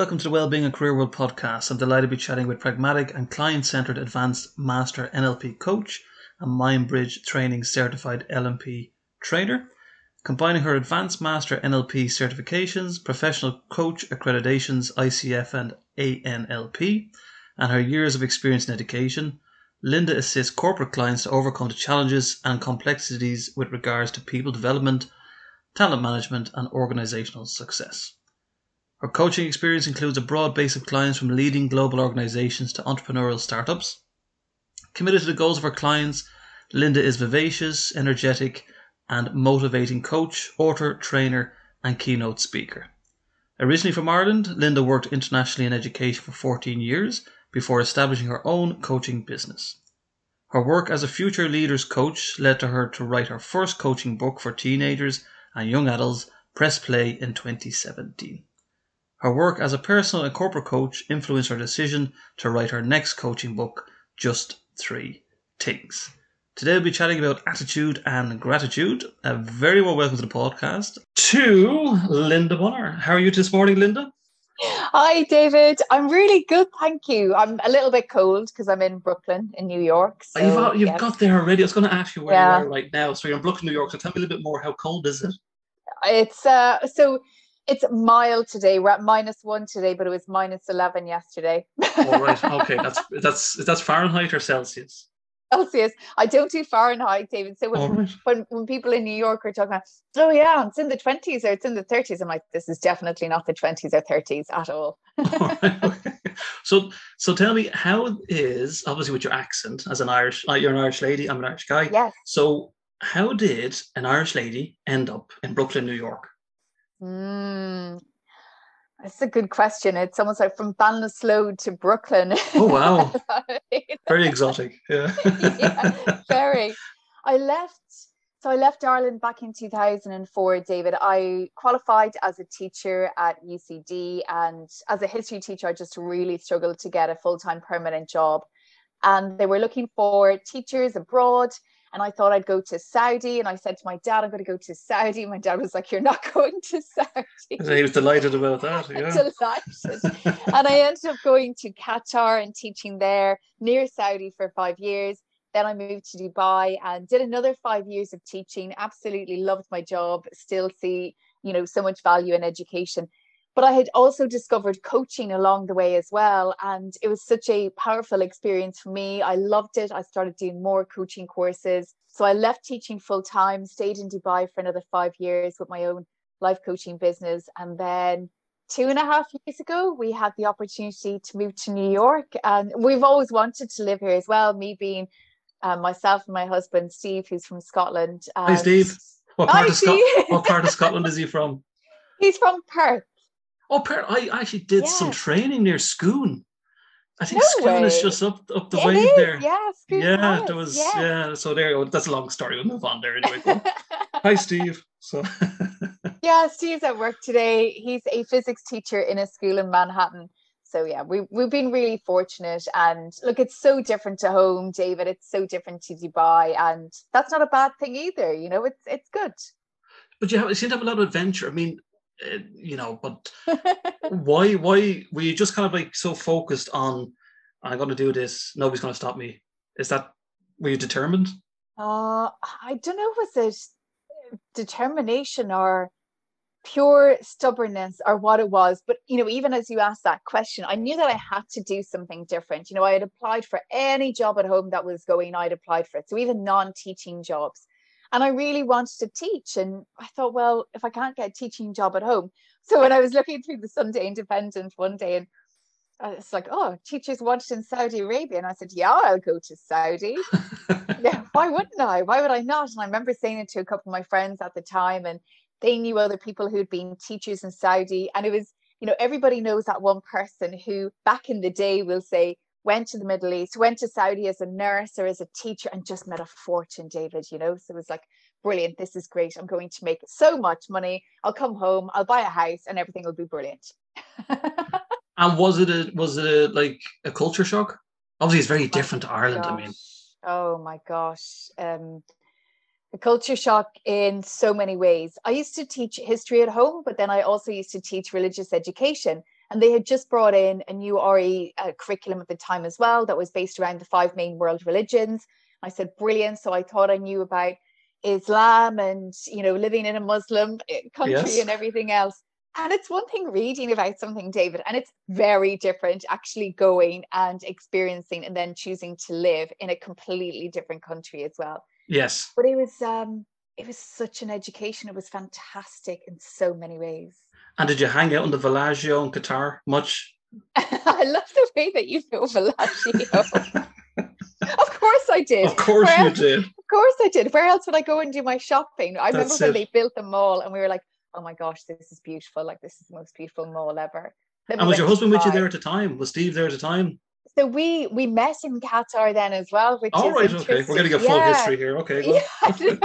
Welcome to the Wellbeing and Career World podcast. I'm delighted to be chatting with pragmatic and client centered advanced master NLP coach and MindBridge training certified LNP trainer, combining her advanced master NLP certifications, professional coach accreditations, ICF and ANLP, and her years of experience in education. Linda assists corporate clients to overcome the challenges and complexities with regards to people development, talent management, and organizational success. Her coaching experience includes a broad base of clients from leading global organizations to entrepreneurial startups. Committed to the goals of her clients, Linda is vivacious, energetic, and motivating coach, author, trainer, and keynote speaker. Originally from Ireland, Linda worked internationally in education for 14 years before establishing her own coaching business. Her work as a future leaders coach led to her to write her first coaching book for teenagers and young adults, Press Play, in 2017. Her work as a personal and corporate coach influenced her decision to write her next coaching book, Just Three Things. Today we'll be chatting about attitude and gratitude. A very warm welcome to the podcast to Linda Bonner. How are you this morning, Linda? Hi, David. I'm really good, thank you. I'm a little bit cold because I'm in Brooklyn, in New York. So, you've, you've yes. got there already. I was going to ask you where yeah. you are right now. So you're in Brooklyn, New York. So tell me a little bit more. How cold is it? It's uh, so it's mild today. We're at minus one today, but it was minus eleven yesterday. All right. Okay. That's that's that's Fahrenheit or Celsius. Celsius. I don't do Fahrenheit, David. So when, right. when, when people in New York are talking about, oh yeah, it's in the twenties or it's in the thirties, I'm like, this is definitely not the twenties or thirties at all. all right, okay. So so tell me, how is obviously with your accent as an Irish, uh, you're an Irish lady, I'm an Irish guy. Yes. So how did an Irish lady end up in Brooklyn, New York? Mm, that's a good question. It's almost like from Ballinasloe to Brooklyn. Oh wow! very exotic. Yeah. yeah, very. I left. So I left Ireland back in 2004, David. I qualified as a teacher at UCD, and as a history teacher, I just really struggled to get a full time permanent job. And they were looking for teachers abroad and I thought I'd go to Saudi. And I said to my dad, I'm going to go to Saudi. My dad was like, You're not going to Saudi. So he was delighted about that. Yeah. delighted. and I ended up going to Qatar and teaching there near Saudi for five years. Then I moved to Dubai and did another five years of teaching. Absolutely loved my job. Still see, you know, so much value in education but I had also discovered coaching along the way as well. And it was such a powerful experience for me. I loved it. I started doing more coaching courses. So I left teaching full time, stayed in Dubai for another five years with my own life coaching business. And then two and a half years ago, we had the opportunity to move to New York. And we've always wanted to live here as well, me being um, myself and my husband, Steve, who's from Scotland. Hi, Steve. What part, Hi, what part of Scotland is he from? He's from Perth. Oh, per- I actually did yeah. some training near Scone. I think no Scone way. is just up up the it way is. there. Yeah, yeah, there was yeah. yeah. So there, that's a long story. We'll move on there anyway. Hi, Steve. So yeah, Steve's at work today. He's a physics teacher in a school in Manhattan. So yeah, we we've been really fortunate. And look, it's so different to home, David. It's so different to Dubai, and that's not a bad thing either. You know, it's it's good. But you, have, you seem to have a lot of adventure. I mean, uh, you know, but why why were you just kind of like so focused on I'm going to do this, nobody's going to stop me? Is that were you determined? Uh, I don't know, was it determination or pure stubbornness or what it was? But you know, even as you asked that question, I knew that I had to do something different. You know, I had applied for any job at home that was going, I'd applied for it. So even non-teaching jobs and I really wanted to teach. And I thought, well, if I can't get a teaching job at home. So when I was looking through the Sunday Independent one day and it's like, oh, teachers wanted in Saudi Arabia. And I said, yeah, I'll go to Saudi. yeah, why wouldn't I? Why would I not? And I remember saying it to a couple of my friends at the time, and they knew other people who'd been teachers in Saudi. And it was, you know, everybody knows that one person who back in the day will say, went to the Middle East, went to Saudi as a nurse or as a teacher, and just made a fortune, David. You know, so it was like, brilliant, this is great. I'm going to make so much money. I'll come home, I'll buy a house, and everything will be brilliant. and was it a was it a like a culture shock? Obviously, it's very oh different to Ireland. Gosh. I mean, oh my gosh. Um, a culture shock in so many ways. I used to teach history at home, but then I also used to teach religious education. And they had just brought in a new RE uh, curriculum at the time as well that was based around the five main world religions. I said, brilliant. So I thought I knew about Islam and, you know, living in a Muslim eh, country yes. and everything else. And it's one thing reading about something, David, and it's very different actually going and experiencing and then choosing to live in a completely different country as well. Yes. But it was um it was such an education. It was fantastic in so many ways. And did you hang out on the Villaggio in Qatar much? I love the way that you know Villaggio. of course I did. Of course Where you else, did. Of course I did. Where else would I go and do my shopping? I That's remember it. when they built the mall and we were like, oh my gosh, this is beautiful. Like this is the most beautiful mall ever. and was your husband with you there at the time? Was Steve there at the time? So we we met in Qatar then as well. Which All right, okay. We're getting a full yeah. history here. Okay. Well. Yeah,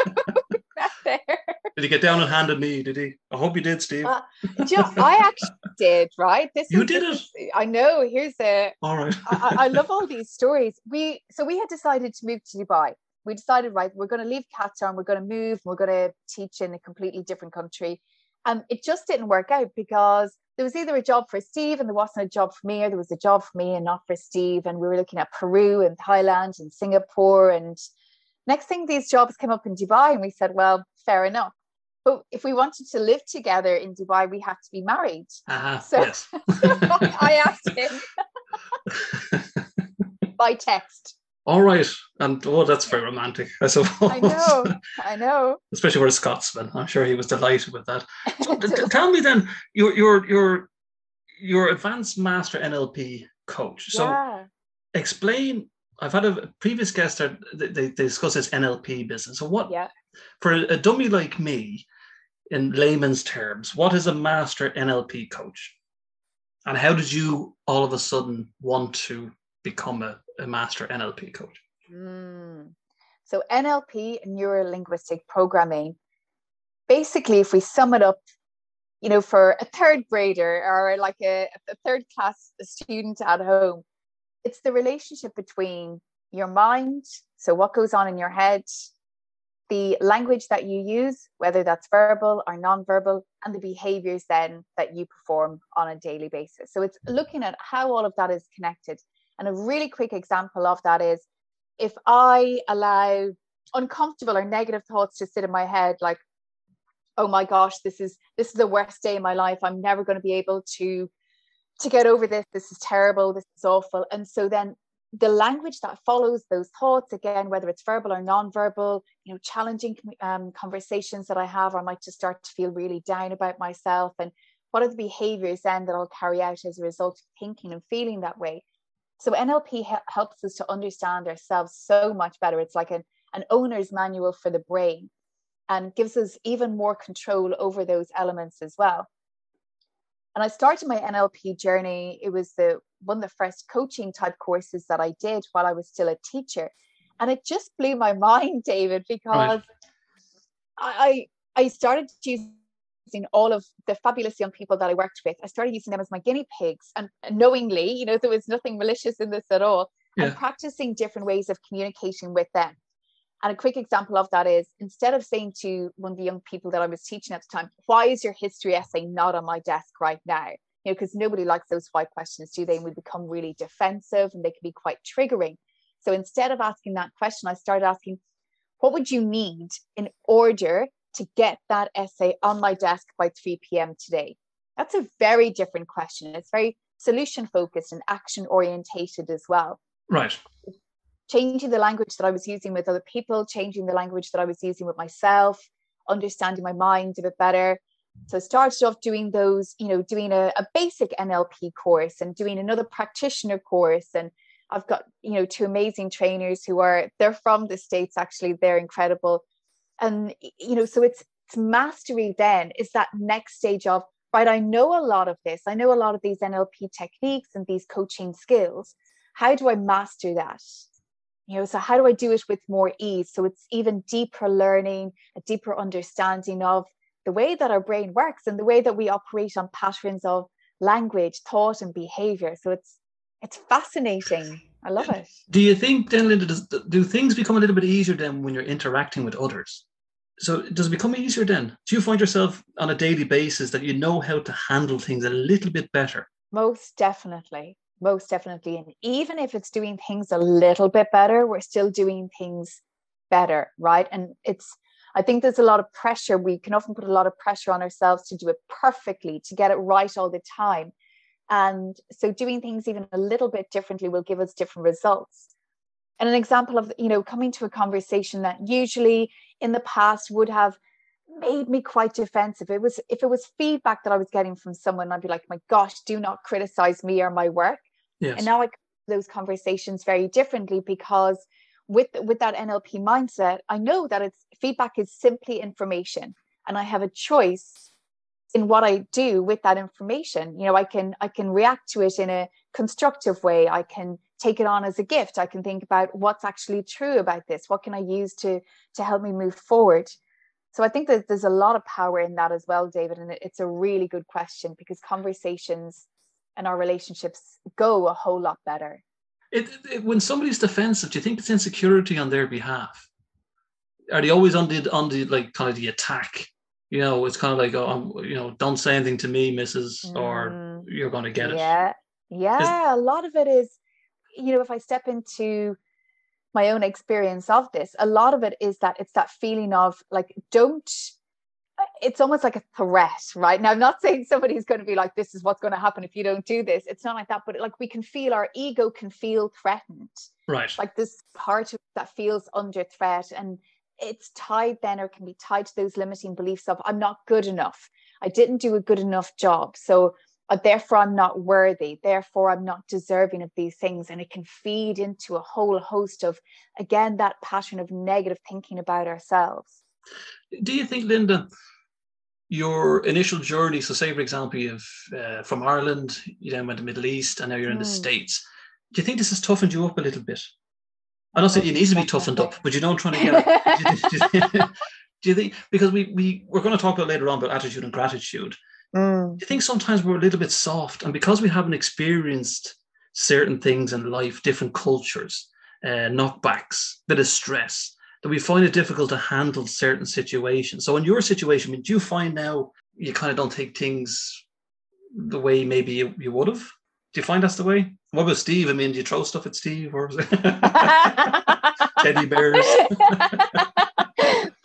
there. Did he get down on hand and knee? Did he? I hope he did, Steve. Uh, you know, I actually did. Right. This you is, did it. I know. Here's a. All right. I, I love all these stories. We so we had decided to move to Dubai. We decided, right, we're going to leave Qatar and we're going to move. We're going to teach in a completely different country. And it just didn't work out because there was either a job for Steve and there wasn't a job for me, or there was a job for me and not for Steve. And we were looking at Peru and Thailand and Singapore. And next thing, these jobs came up in Dubai, and we said, well, fair enough. But if we wanted to live together in Dubai, we had to be married. Uh-huh, so, yes. I asked him by text. All right, and oh, that's very romantic, I suppose. I know, I know. Especially for a Scotsman, I'm sure he was delighted with that. So, tell me then, your your your your advanced master NLP coach. So, yeah. explain. I've had a previous guest that they, they discuss this NLP business. So, what yeah. for a, a dummy like me, in layman's terms, what is a master NLP coach? And how did you all of a sudden want to become a, a master NLP coach? Mm. So, NLP, neuro linguistic programming, basically, if we sum it up, you know, for a third grader or like a, a third class student at home, it's the relationship between your mind, so what goes on in your head, the language that you use, whether that's verbal or non-verbal, and the behaviors then that you perform on a daily basis. So it's looking at how all of that is connected and a really quick example of that is if I allow uncomfortable or negative thoughts to sit in my head, like, oh my gosh, this is this is the worst day in my life. I'm never going to be able to to get over this. This is terrible. This is awful. And so then the language that follows those thoughts again whether it's verbal or non-verbal you know challenging um, conversations that i have i might just start to feel really down about myself and what are the behaviors then that i'll carry out as a result of thinking and feeling that way so NLP helps us to understand ourselves so much better. It's like an, an owner's manual for the brain and gives us even more control over those elements as well. And I started my NLP journey. It was the one of the first coaching type courses that I did while I was still a teacher. And it just blew my mind, David, because right. I I started using all of the fabulous young people that I worked with. I started using them as my guinea pigs and knowingly, you know, there was nothing malicious in this at all. Yeah. And practicing different ways of communicating with them. And a quick example of that is instead of saying to one of the young people that I was teaching at the time, why is your history essay not on my desk right now? You know, because nobody likes those five questions, do they? And we become really defensive and they can be quite triggering. So instead of asking that question, I started asking, what would you need in order to get that essay on my desk by 3 p.m. today? That's a very different question. It's very solution focused and action orientated as well. Right. Changing the language that I was using with other people, changing the language that I was using with myself, understanding my mind a bit better. So I started off doing those, you know, doing a, a basic NLP course and doing another practitioner course. And I've got, you know, two amazing trainers who are, they're from the States actually, they're incredible. And you know so it's, it's mastery then is that next stage of right i know a lot of this. I know a lot of these nlp techniques and these coaching skills. How do i master that you know so how do i do it with more ease so it's even deeper learning a deeper understanding of the way that our brain works and the way that we operate on patterns of language thought and behavior so it's it's fascinating I love it. Do you think then, Linda, does, do things become a little bit easier then when you're interacting with others? So does it become easier then? Do you find yourself on a daily basis that you know how to handle things a little bit better Most definitely. Most definitely. And even if it's doing things a little bit better, we're still doing things better, right? And it's, I think there's a lot of pressure. We can often put a lot of pressure on ourselves to do it perfectly, to get it right all the time. And so doing things even a little bit differently will give us different results. And an example of, you know, coming to a conversation that usually in the past would have made me quite defensive. It was if it was feedback that I was getting from someone, I'd be like, my gosh, do not criticize me or my work. Yes. And now I those conversations very differently because with with that NLP mindset, I know that it's feedback is simply information and I have a choice in what I do with that information. You know, I can I can react to it in a constructive way. I can take it on as a gift. I can think about what's actually true about this. What can I use to to help me move forward? So I think that there's a lot of power in that as well, David. And it's a really good question because conversations and our relationships go a whole lot better. It, it, when somebody's defensive, do you think it's insecurity on their behalf? Are they always on the on the like kind of the attack? You know, it's kind of like, oh, you know, don't say anything to me, Mrs. Mm, or you're going to get it. Yeah, yeah. A lot of it is, you know, if I step into my own experience of this a lot of it is that it's that feeling of like don't it's almost like a threat right? Now i'm not saying somebody's going to be like this is what's going to happen if you don't do this. It's not like that but like we can feel our ego can feel threatened. Right. Like this part of that feels under threat and it's tied then or can be tied to those limiting beliefs of i'm not good enough. I didn't do a good enough job. So therefore i'm not worthy. Therefore i'm not deserving of these things. And it can feed into a whole host of again that pattern of negative thinking about ourselves. Do you think linda your initial journey so say for example you've uh, from ireland you then went to the middle east and now you're in mm. the hmm. states. Do you think this has toughened you up a little bit? I'm not saying you need to be toughened up but you know I'm trying to get do you think because we, we we're going to talk about later on about attitude and gratitude Mm. You think sometimes we're a little bit soft, and because we haven't experienced certain things in life, different cultures, uh, knockbacks, bit of stress, that we find it difficult to handle certain situations? So, in your situation, I mean, do you find now you kind of don't take things the way maybe you, you would have? Do you find that's the way? What about Steve? I mean, do you throw stuff at Steve or teddy bears?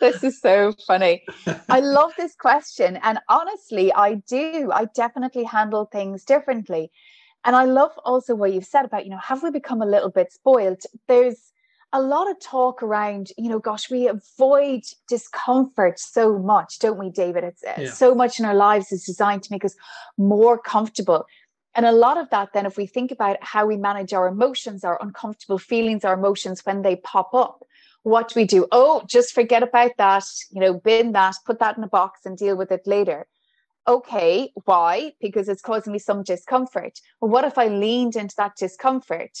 this is so funny. I love this question. And honestly, I do. I definitely handle things differently. And I love also what you've said about, you know, have we become a little bit spoiled? There's a lot of talk around, you know, gosh, we avoid discomfort so much, don't we, David? It's uh, yeah. so much in our lives is designed to make us more comfortable. And a lot of that, then, if we think about how we manage our emotions, our uncomfortable feelings, our emotions when they pop up, what we do? Oh, just forget about that, you know, bin that, put that in a box and deal with it later. Okay, why? Because it's causing me some discomfort. Well, what if I leaned into that discomfort?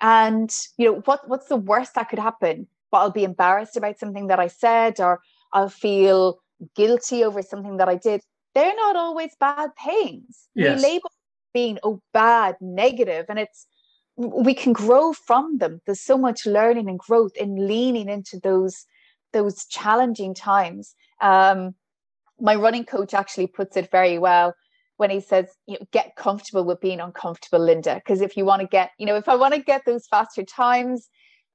And you know, what what's the worst that could happen? But I'll be embarrassed about something that I said, or I'll feel guilty over something that I did. They're not always bad things. Yes. We label being oh bad, negative, and it's we can grow from them. There's so much learning and growth in leaning into those those challenging times. Um, my running coach actually puts it very well when he says you know, get comfortable with being uncomfortable linda. Because if you want to get you know if i want to get those faster times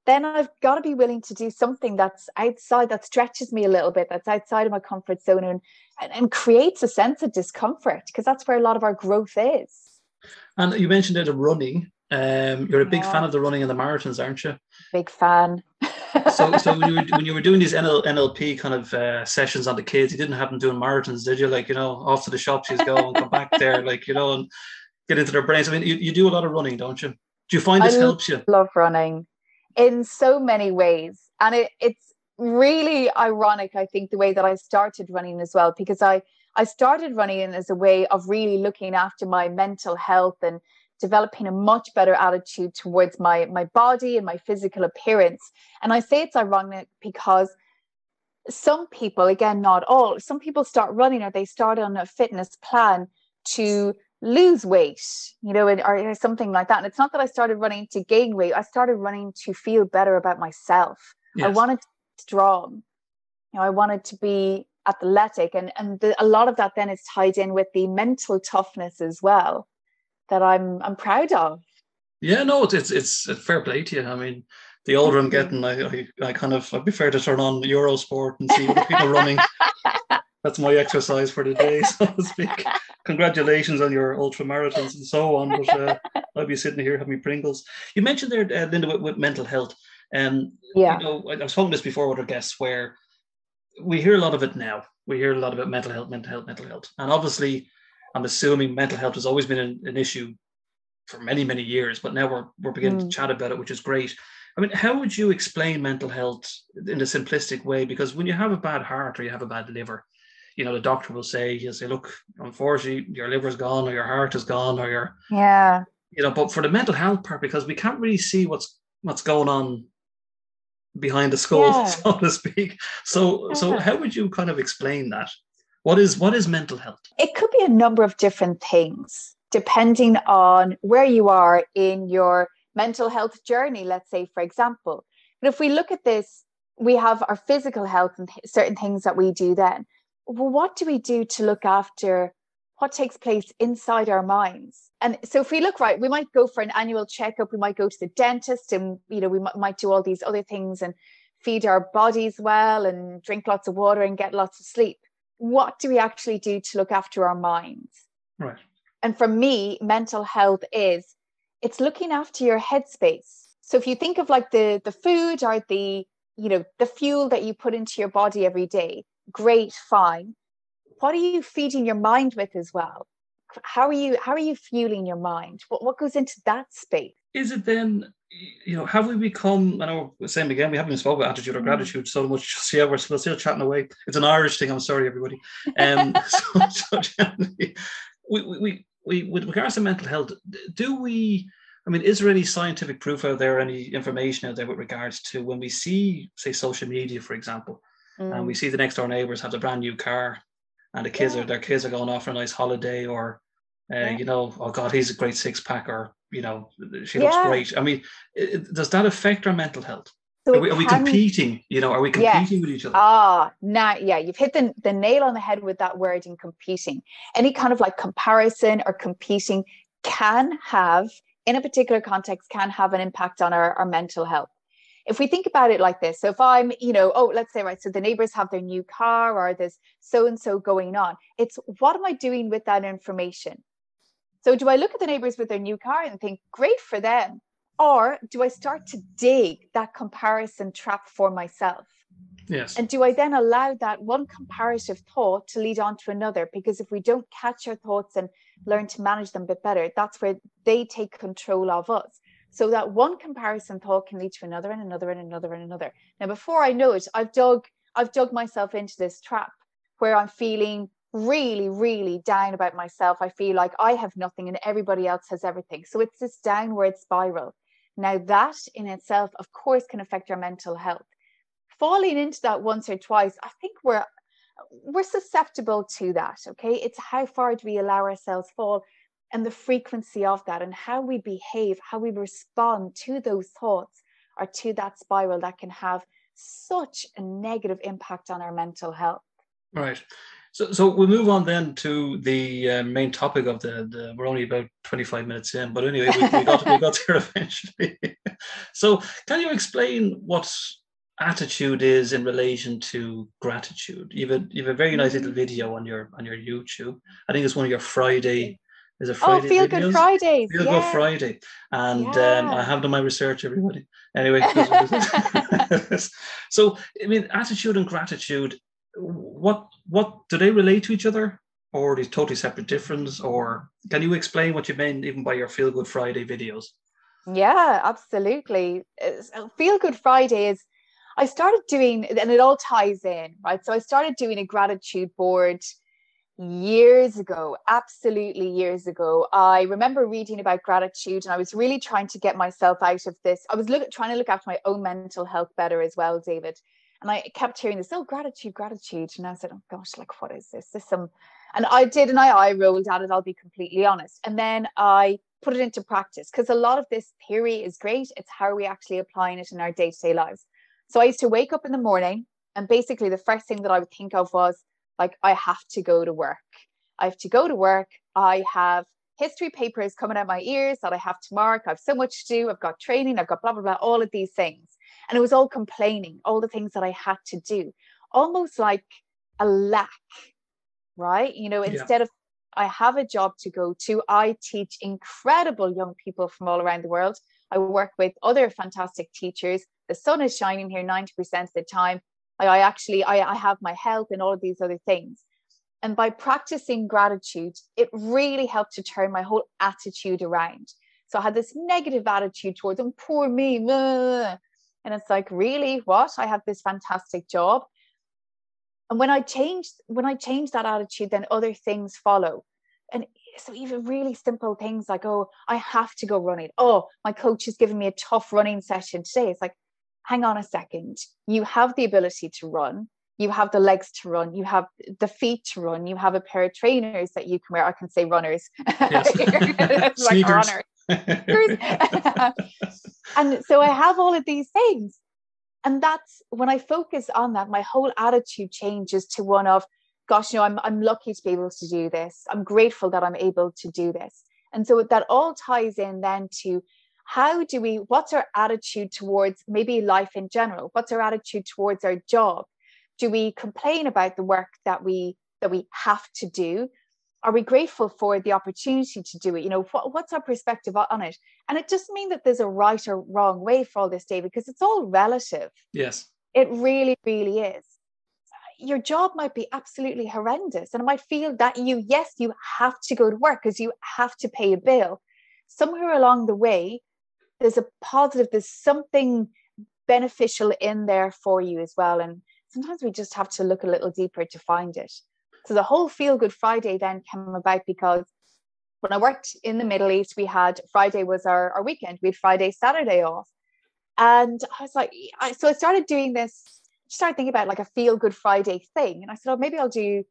then i've got to be willing to do something that's outside that stretches me a little bit that's outside of my comfort zone and and, and creates a sense of discomfort because that's where a lot of our growth is. And you mentioned it of running um, you're a big yeah. fan of the running and the marathons, aren't you? Big fan. so, so when you, were, when you were doing these NL, NLP kind of uh, sessions on the kids, you didn't have them doing marathons, did you? Like, you know, off to the shops you go and come back there, like, you know, and get into their brains. I mean, you, you do a lot of running, don't you? Do you find this I helps you? love running in so many ways. And it, it's really ironic, I think, the way that I started running as well, because I, I started running as a way of really looking after my mental health and developing a much better attitude towards my my body and my physical appearance. And i say it's ironic because some people again not all some people start running or they start on a fitness plan to lose weight you know or something like that. And it's not that i started running to gain weight i started running to feel better about myself. Yes. i wanted to be strong. You know i wanted to be athletic. And and the, a lot of that then is tied in with the mental toughness as well that I'm I'm proud of. Yeah, no, it's it's fair play to you. I mean, the older I'm getting, I, I, I kind of I'd be fair to turn on Eurosport and see people running. That's my exercise for the day, so to speak. Congratulations on your ultra marathons and so on. But uh, I'll be sitting here having Pringles. You mentioned there, uh, Linda, with, with mental health. Um, yeah. You know, I, I was talking this before with our guests where we hear a lot of it now. We hear a lot about mental health, mental health, mental health. And obviously, I'm assuming mental health has always been an, an issue for many, many years, but now we're, we're beginning mm. to chat about it, which is great. I mean, how would you explain mental health in a simplistic way? Because when you have a bad heart or you have a bad liver, you know, the doctor will say, he'll say, look, unfortunately, your liver's gone or your heart is gone or your, yeah, you know, but for the mental health part, because we can't really see what's, what's going on behind the skull, yeah. so to speak. So, yeah. so how would you kind of explain that? What is, what is mental health? It could be a number of different things depending on where you are in your mental health journey, let's say, for example. But if we look at this, we have our physical health and certain things that we do then. Well, what do we do to look after what takes place inside our minds? And so if we look right, we might go for an annual checkup, we might go to the dentist and you know, we m- might do all these other things and feed our bodies well and drink lots of water and get lots of sleep. What do we actually do to look after our minds? Right. And for me, mental health is it's looking after your headspace. So if you think of like the the food or the you know the fuel that you put into your body every day, great, fine. What are you feeding your mind with as well? How are you how are you fueling your mind? What what goes into that space? Is it then you know, have we become, I know, same again, we haven't spoken about attitude or mm. gratitude so much. Just, yeah, we're still, still chatting away. It's an Irish thing. I'm sorry, everybody. Um, so, so we, we, we, with regards to mental health, do we? I mean, is there any scientific proof out there, any information out there with regards to when we see, say, social media, for example, mm. and we mm. see the next door neighbors have a brand new car, and the kids yeah. are their kids are going off for a nice holiday, or uh, yeah. you know, oh God, he's a great six pack, or you know, she looks yeah. great. I mean, it, does that affect our mental health? So are, we, are we, competing? You know, are we competing yes. with each other? Ah, now, yeah, you've hit the, the nail on the head with that word in competing. Any kind of like comparison or competing can have, in a particular context, can have an impact on our, our mental health. If we think about it like this, so if I'm, you know, oh, let's say, right, so the neighbors have their new car or there's so and so going on, it's what am I doing with that information? So do I look at the neighbors with their new car and think, great for them? Or do I start to dig that comparison trap for myself? Yes. And do I then allow that one comparative thought to lead on to another? Because if we don't catch our thoughts and learn to manage them a bit better, that's where they take control of us. So that one comparison thought can lead to another and another and another and another. Now, before I know it, I've dug, I've dug myself into this trap where I'm feeling really, really down about myself. I feel like I have nothing and everybody else has everything. So it's this downward spiral. Now, that in itself, of course, can affect your mental health. Falling into that once or twice, I think we're we're susceptible to that. Okay, it's how far do we allow ourselves fall, and the frequency of that, and how we behave, how we respond to those thoughts or to that spiral that can have such a negative impact on our mental health. Right. So, so we'll move on then to the uh, main topic of the, the. We're only about twenty five minutes in, but anyway, we, we got we got there eventually. so, can you explain what attitude is in relation to gratitude? You have a you have a very nice little mm. video on your on your YouTube. I think it's one of your Friday. Is it Friday? Oh, Feel videos? Good Fridays. Feel yeah. Good Friday, and yeah. um, I have done my research. Everybody, anyway. so, I mean, attitude and gratitude what what do they relate to each other? Or are they totally separate difference? Or can you explain what you mean even by your feel good friday videos? Yeah absolutely. Uh, feel good friday is i started doing and it all ties in right? So i started doing a gratitude board years ago absolutely years ago. I remember reading about gratitude and i was really trying to get myself out of this. I was look, trying to look after my own mental health better as well david and I kept hearing this, oh, gratitude, gratitude. And I said, oh gosh, like, what is this? This some, and I did, and I, I rolled at it, I'll be completely honest. And then I put it into practice because a lot of this theory is great. It's how we actually applying it in our day to day lives. So I used to wake up in the morning, and basically the first thing that I would think of was, like, I have to go to work. I have to go to work. I have history papers coming out my ears that I have to mark. I've so much to do. I've got training. I've got blah, blah, blah, all of these things. And it was all complaining, all the things that I had to do, almost like a lack, right? You know, instead yeah. of I have a job to go to, I teach incredible young people from all around the world. I work with other fantastic teachers. The sun is shining here 90% of the time. I, I actually I, I have my health and all of these other things. And by practicing gratitude, it really helped to turn my whole attitude around. So I had this negative attitude towards them, poor me. And it's like, really, what? I have this fantastic job. And when I change, when I change that attitude, then other things follow. And so even really simple things like, oh, I have to go running. Oh, my coach is giving me a tough running session today. It's like, hang on a second. You have the ability to run you have the legs to run, you have the feet to run, you have a pair of trainers that you can wear. I can say runners. Yes. like runners. and so I have all of these things. And that's when I focus on that, my whole attitude changes to one of, gosh, you know, I'm, I'm lucky to be able to do this. I'm grateful that I'm able to do this. And so that all ties in then to how do we, what's our attitude towards maybe life in general? What's our attitude towards our job? do we complain about the work that we that we have to do are we grateful for the opportunity to do it? You know what, what's our perspective on it? And it doesn't mean that there's a right or wrong way for all this david because it's all relative. Yes. It really really is. Your job might be absolutely horrendous and it might feel that you yes you have to go to work because you have to pay a bill. Somewhere along the way there's a positive there's something beneficial in there for you as well and sometimes we just have to look a little deeper to find it. So the whole Feel Good Friday then came about because when I worked in the Middle East, we had Friday was our, our weekend. We had Friday, Saturday off. And I was like, I, so I started doing this, started thinking about like a Feel Good Friday thing. And I said, oh, maybe I'll do,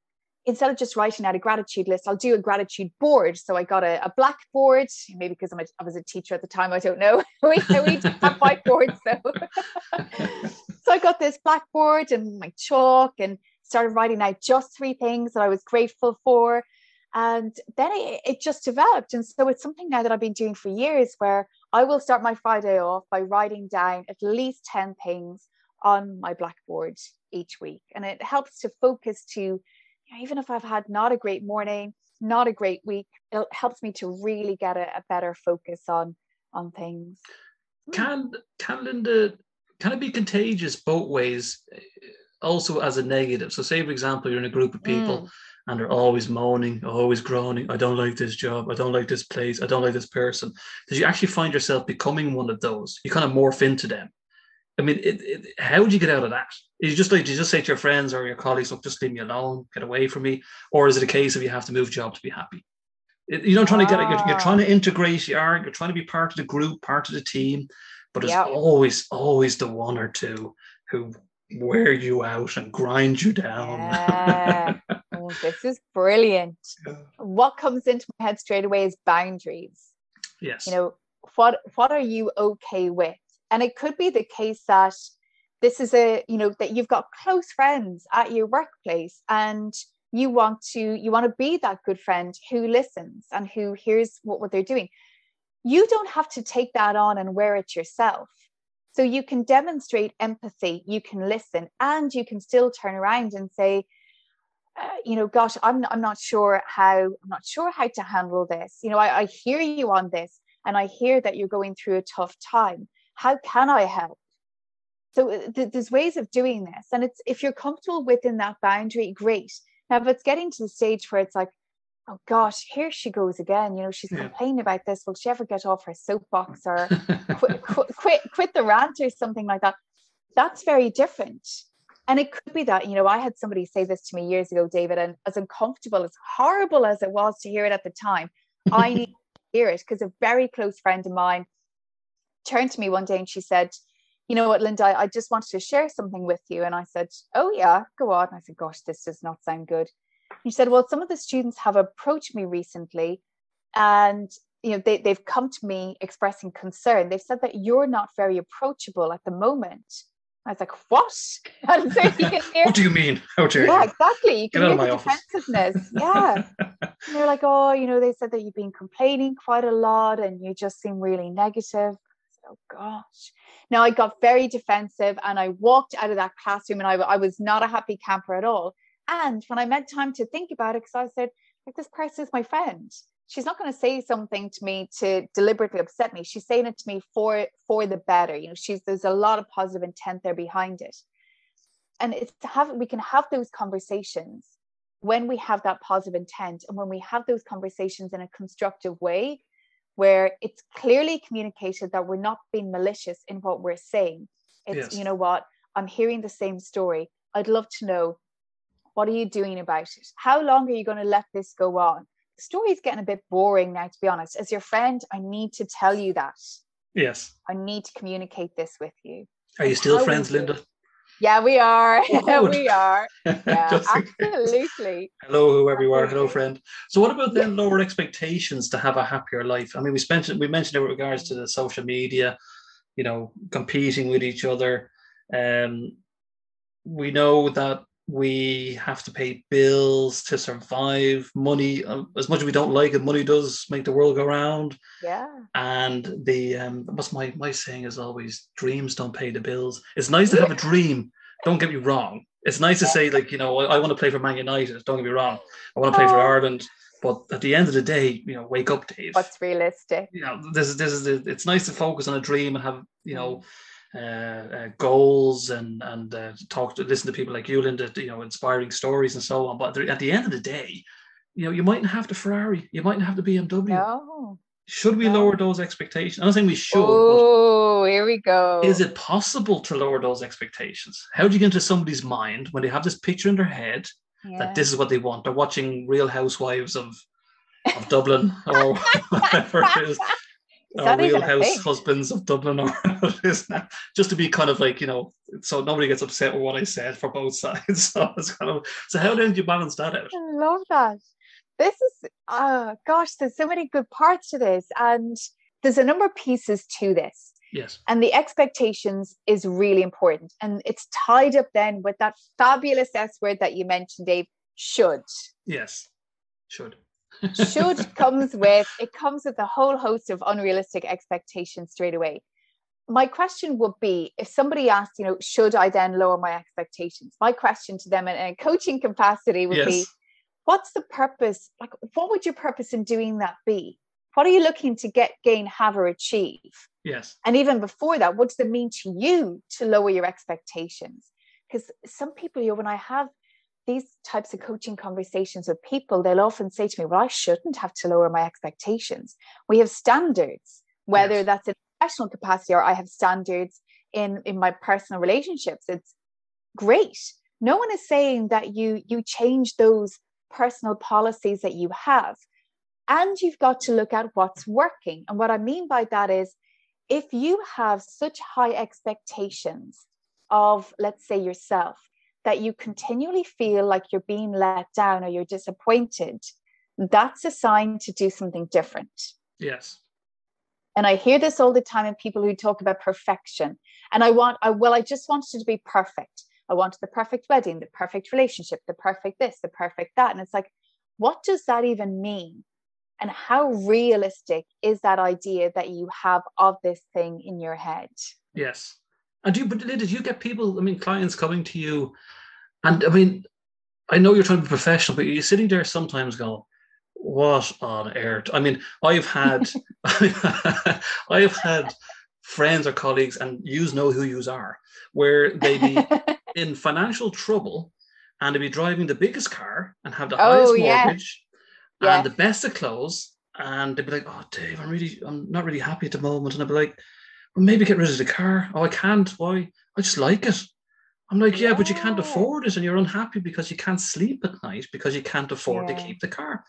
instead of just writing out a gratitude list, I'll do a gratitude board. So I got a, a blackboard, maybe because I'm a, I was a teacher at the time, I don't know. we, we have whiteboards. So so I got this blackboard and my chalk and started writing out just three things that I was grateful for. And then it, it just developed. And so it's something now that I've been doing for years where I will start my Friday off by writing down at least 10 things on my blackboard each week. And it helps to focus to, you know, even if I've had not a great morning, not a great week, it helps me to really get a, a better focus on on things. Hmm. Can can Linda can it be contagious both ways also as a negative. So say for example you're in a group of people mm. and they're always moaning always groaning i don't like this job. I don't like this place. I don't like this person. Did you actually find yourself becoming one of those? You kind of morph into them. I mean it, it, how would you get out of that? Is you just like you just say to your friends or your colleagues look just leave me alone. Get away from me. Or is it a case of you have to move job to be happy? You're not trying to get you're, you're trying to integrate you are you're trying to be part of the group part of the team but it's yep. always always the one or two who wear you out and grind you down. Yeah. oh, this is brilliant. Yeah. What comes into my head straight away is boundaries. Yes. You know, what what are you okay with? And it could be the case that this is a, you know, that you've got close friends at your workplace and you want to you want to be that good friend who listens and who hears what, what they're doing you don't have to take that on and wear it yourself. So you can demonstrate empathy, you can listen, and you can still turn around and say, uh, you know, gosh, I'm, I'm not sure how, I'm not sure how to handle this. You know, I, I hear you on this and I hear that you're going through a tough time. How can I help? So uh, th- there's ways of doing this. And it's if you're comfortable within that boundary, great. Now, if it's getting to the stage where it's like, oh gosh, here she goes again. You know, she's yeah. complaining about this. Will she ever get off her soapbox or quit, quit, quit, quit the rant or something like that? That's very different. And it could be that, you know, I had somebody say this to me years ago, David, and as uncomfortable, as horrible as it was to hear it at the time, I need to hear it because a very close friend of mine turned to me one day and she said, you know what, Linda, I just wanted to share something with you. And I said, oh, yeah, go on. And I said, gosh, this does not sound good. He said, Well, some of the students have approached me recently and you know they, they've come to me expressing concern. They've said that you're not very approachable at the moment. I was like, what? And so you can hear, what do you mean? How dare yeah, you? exactly. You can Get out hear of my the office. defensiveness. Yeah. and they're like, oh, you know, they said that you've been complaining quite a lot and you just seem really negative. I said, oh gosh. Now I got very defensive and I walked out of that classroom and I, I was not a happy camper at all. And when I met time to think about it, because I said, like, this person is my friend. She's not going to say something to me to deliberately upset me. She's saying it to me for for the better. You know, she's there's a lot of positive intent there behind it. And it's to have we can have those conversations when we have that positive intent and when we have those conversations in a constructive way where it's clearly communicated that we're not being malicious in what we're saying. It's, Yes. you know what, I'm hearing the same story. I'd love to know what are you doing about it? How long are you going to let this go on? The story is getting a bit boring now, to be honest. As your friend, I need to tell you that. Yes. I need to communicate this with you. Are you still how friends. Linda? Yeah, we are. Good. we are. Yeah, Just in case. absolutely. Hello, whoever you are. Hello, friend. So, what about then lower expectations to have a happier life? I mean, we mentioned we mentioned it with regards to the social media, you know, competing with each other. Um, we know that we have to pay bills to survive. Money, um, as much as we don't like it, money does make the world go round. Yeah. And the um, what's my my saying is always dreams don't pay the bills. It's nice to have a dream. Don't get me wrong. It's nice to say like you know I, I want to play for Man United. Don't get me wrong. I want to play for Oh. Ireland. But at the end of the day, you know, wake up, Dave. What's realistic? you know, this is this is the, it's nice to focus on a dream and have you know uh, uh, goals and and uh, talk to listen to people like you, Linda. You know, inspiring stories and so on. But at the end of the day, you know, you mightn't have the Ferrari. You mightn't have the BMW. No. Should we No. lower those expectations? I'm not saying we should. Oh, here we go. is it possible to lower those expectations? How do you get into somebody's mind when they have this picture in their head Yeah. that this is what they want? They're watching Real Housewives of of Dublin or whatever it is, That Real House? Husbands of Dublin or whatever it is now, just to be kind of like you know, so nobody gets upset with what I said for both sides. So it's kind of so how did you balance that out? I love that. This is, oh gosh, there's so many good parts to this. And there's a number of pieces to this. Yes, And the expectations is really important. And it's tied up then with that fabulous S word that you mentioned, Dave should. yes, should Should comes with, it comes with a whole host of unrealistic expectations straight away. My question would be if somebody asked, you know, should I then lower my expectations? My question to them in a coaching capacity would be, what's the purpose? Like what would your purpose in doing that be? What are you looking to get gain have or achieve? Yes, and even before that what does it mean to you to lower your expectations? Because some people you know when i have these types of coaching conversations with people they'll often say to me well i shouldn't have to lower my expectations. We have standards whether Yes. that's in professional capacity or i have standards in in my personal relationships it's great. No one is saying that you you change those personal policies that you have and you've got to look at what's working. And what i mean by that is if you have such high expectations of let's say yourself that you continually feel like you're being let down or you're disappointed that's a sign to do something different yes, and I hear this all the time in people who talk about perfection. And I want, I well, I just wanted it to be perfect. I wanted the perfect wedding, the perfect relationship, the perfect this, the perfect that. And it's like, what does that even mean? And how realistic is that idea that you have of this thing in your head? yes. And do you, but do you get people? I mean, clients coming to you, and I mean, I know you're trying to be professional, but you're sitting there sometimes going, "What on earth?" I mean, I've had, I have had friends or colleagues, and yous know who yous are, where they be in financial trouble and they be driving the biggest car and have the Oh, highest yeah. mortgage Yeah. and the best of clothes. And they'd be like, Oh, Dave, I'm really, I'm not really happy at the moment. And I'd be like, maybe get rid of the car. Oh, I can't. Why? I just like it. I'm like, Yeah, but you can't afford it and you're unhappy because you can't sleep at night because you can't afford Yeah. to keep the car.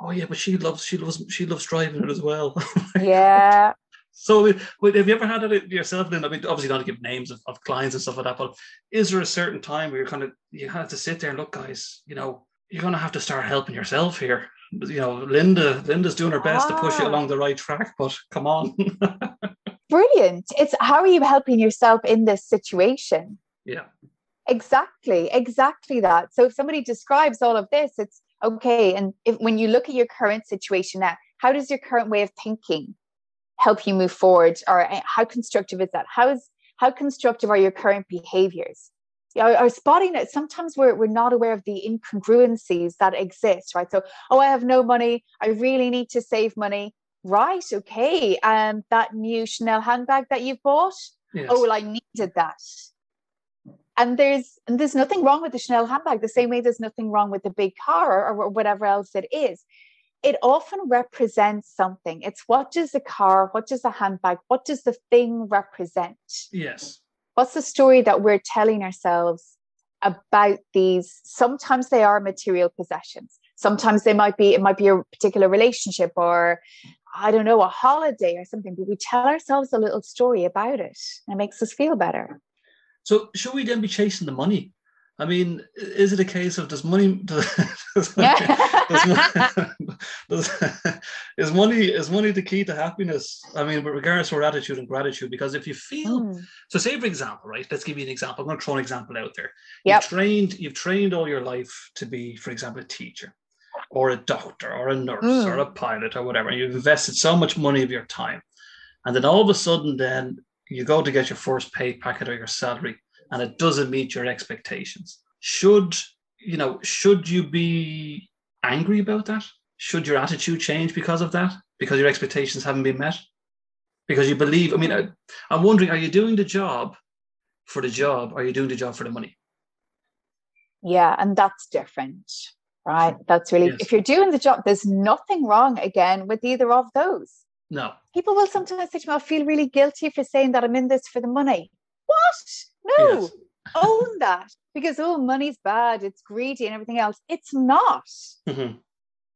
Oh, yeah, but she loves, she loves, she loves driving it as well. yeah. So, I mean, wait, have you ever had it yourself? Then I mean, obviously not to give names of, of clients and stuff like that, but is there a certain time where you're kind of you have to sit there and look, guys, you know, you're going to have to start helping yourself here. You know, Linda, Linda's doing her best to push you Ah. along the right track, but come on. brilliant. It's how are you helping yourself in this situation? Yeah. Exactly, exactly that. So if somebody describes all of this, it's okay. And if when you look at your current situation now, how does your current way of thinking help you move forward? Or eh, how constructive is that? How is how constructive are your current behaviors? Are, are spotting that sometimes we're, we're not aware of the incongruencies that exist, right? So, oh, I have no money. I really need to save money. Right, okay. And um, that new Chanel handbag that you've bought, yes. oh, well, I needed that. And there's and there's nothing wrong with the Chanel handbag the same way there's nothing wrong with the big car or, or whatever else it is. It often represents something. It's what does the car what does the handbag what does the thing represent? Yes. What's the story that we're telling ourselves about these? Sometimes they are material possessions. Sometimes they might be it might be a particular relationship or i don't know a holiday or something but we tell ourselves a little story about it and it makes us feel better so should we then be chasing the money? I mean, is it a case of does money does, does, does, is money is money the key to happiness? I mean, regardless of our attitude and gratitude, because if you feel mm. so, say for example, right? Let's give you an example. I'm going to throw an example out there. Yep. You've trained you've trained all your life to be, for example, a teacher, or a doctor, or a nurse, mm. or a pilot, or whatever. And you've invested so much money of your time, and then all of a sudden, then you go to get your first pay packet or your salary and it doesn't meet your expectations. Should you know should you be angry about that? Should your attitude change because of that? Because your expectations haven't been met? Because you believe i mean I, i'm wondering are you doing the job for the job or are you doing the job for the money? Yeah and that's different right that's really yes. if you're doing the job there's nothing wrong again with either of those no. People will sometimes say to me, I feel really guilty for saying that I'm in this for the money. What? No. Yes. Own that. Because, oh, money's bad, it's greedy and everything else. It's not. Mm-hmm.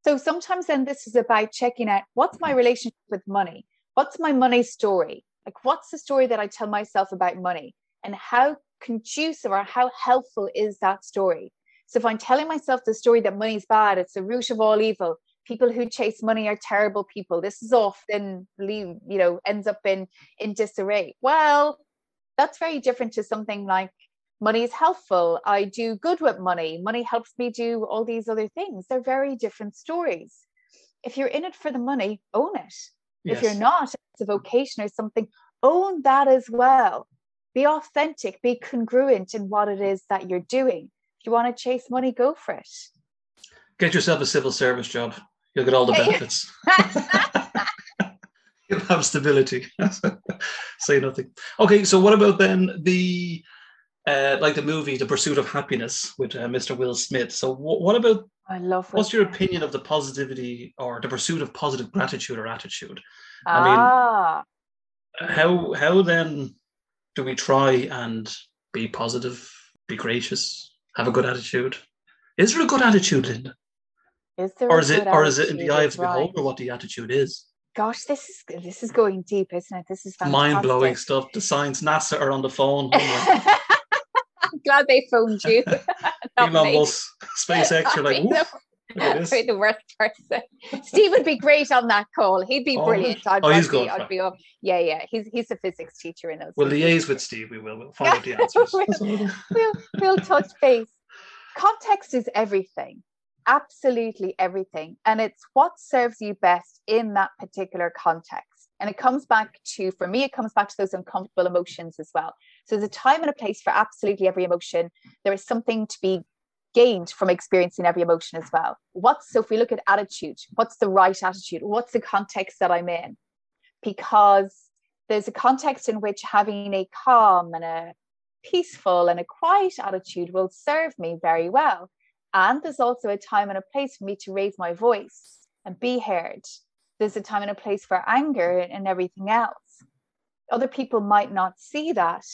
So sometimes then this is about checking out what's my relationship with money? What's my money story? Like, what's the story that I tell myself about money? And how conducive or how helpful is that story? So if I'm telling myself the story that money's bad, it's the root of all evil, people who chase money are terrible people. This is often you know ends up in in disarray. Well that's very different to something like money is helpful. I do good with money. Money helps me do all these other things. They're very different stories. If you're in it for the money own it. Yes. if you're not it's a vocation or something own that as well. Be authentic. Be congruent in what it is that you're doing you want to chase money go for it get yourself a civil service job You'll get all the benefits. You'll have stability. Say nothing. Okay, so what about then the uh, like the movie The Pursuit of Happiness with uh, Mr. Will Smith? So what about? I love. What's your opinion of the positivity or the pursuit of positive gratitude or attitude? Ah. I mean, how how then do we try and be positive, be gracious, have a good attitude? Is there a good attitude, Linda? Is there or is it or is it in the eye of the beholder what the attitude is? Gosh, this is this is going deep, isn't it? This is mind blowing stuff. The science NASA are on the phone. Oh I'm glad they phoned you. Elon Musk, SpaceX, you're like, be the worst person. Steve would be great on that call. He'd be oh, brilliant. I'd, oh, he's good. I'd be up. Yeah, yeah. He's he's a physics teacher in us. We'll liaise with Steve. We will. We'll find out the answers. we'll, we'll, we'll touch base. Context is everything absolutely everything. And it's what serves you best in that particular context. And it comes back to, for me, it comes back to those uncomfortable emotions as well. So there's a time and a place for absolutely every emotion. There is something to be gained from experiencing every emotion as well. What's so if we look at attitude, what's the right attitude? What's the context that I'm in? Because there's a context in which having a calm and a peaceful and a quiet attitude will serve me very well. And there's also a time and a place for me to raise my voice and be heard. There's a time and a place for anger and everything else. Other people might not see that.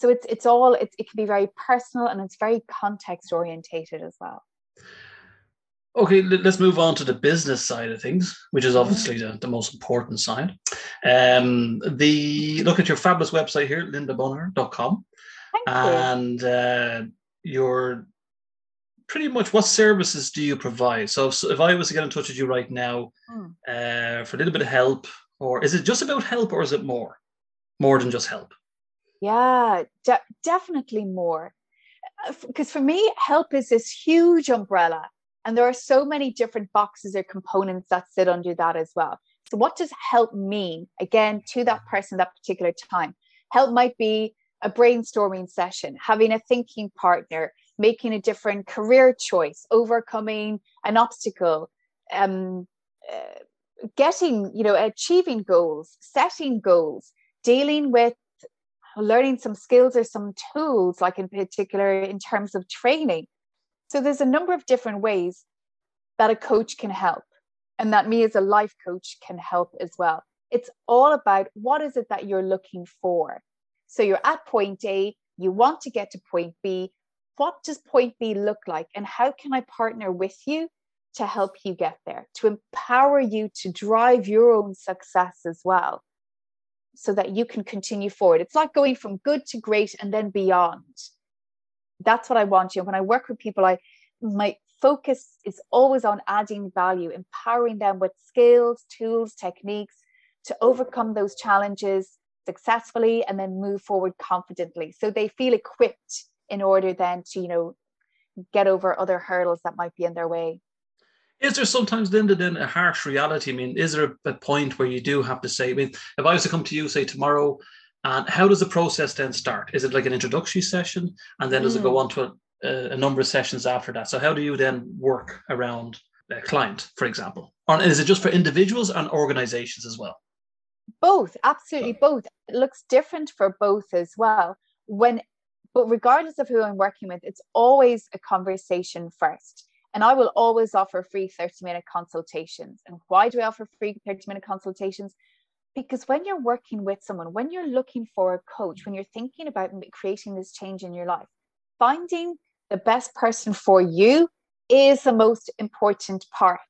So it's it's all it, it can be very personal and it's very context orientated as well. Okay, let's move on to the business side of things, which is obviously the, the most important side. Um, the look at your fabulous website here, lindabonnar.com. And uh, your pretty much what services do you provide? So, so if I was to get in touch with you right now mm. uh, for a little bit of help, or is it just about help, or is it more? more than just help. Yeah, de- definitely more. Because uh, for me, help is this huge umbrella, and there are so many different boxes or components that sit under that as well. So, what does help mean again to that person that particular time? Help might be a brainstorming session, having a thinking partner, making a different career choice, overcoming an obstacle, um, uh, getting, you know, achieving goals, setting goals, dealing with learning some skills or some tools, like in particular in terms of training. So there's a number of different ways that a coach can help, and that me as a life coach can help as well. It's all about what is it that you're looking for. So you're at point A, you want to get to point B. What does point B look like? And how can I partner with you to help you get there, to empower you to drive your own success as well, so that you can continue forward? It's like going from good to great and then beyond. That's what I want you. When I work with people, I my focus is always on adding value, empowering them with skills, tools, techniques to overcome those challenges successfully and then move forward confidently so they feel equipped in order then to you know get over other hurdles that might be in their way is there sometimes Linda then a harsh reality? I mean, is there a, point where you do have to say, I mean, if I was to come to you, say tomorrow, and how does the process then start? Is it like an introductory session, and then does mm. it go mm. on to a, a, number of sessions after that? So how do you then work around a client, for example, or is it just for individuals and organizations as well? both absolutely both it looks different for both as well when but regardless of who i'm working with it's always a conversation first and i will always offer free 30 minute consultations and why do i offer free 30 minute consultations because when you're working with someone when you're looking for a coach when you're thinking about creating this change in your life finding the best person for you is the most important part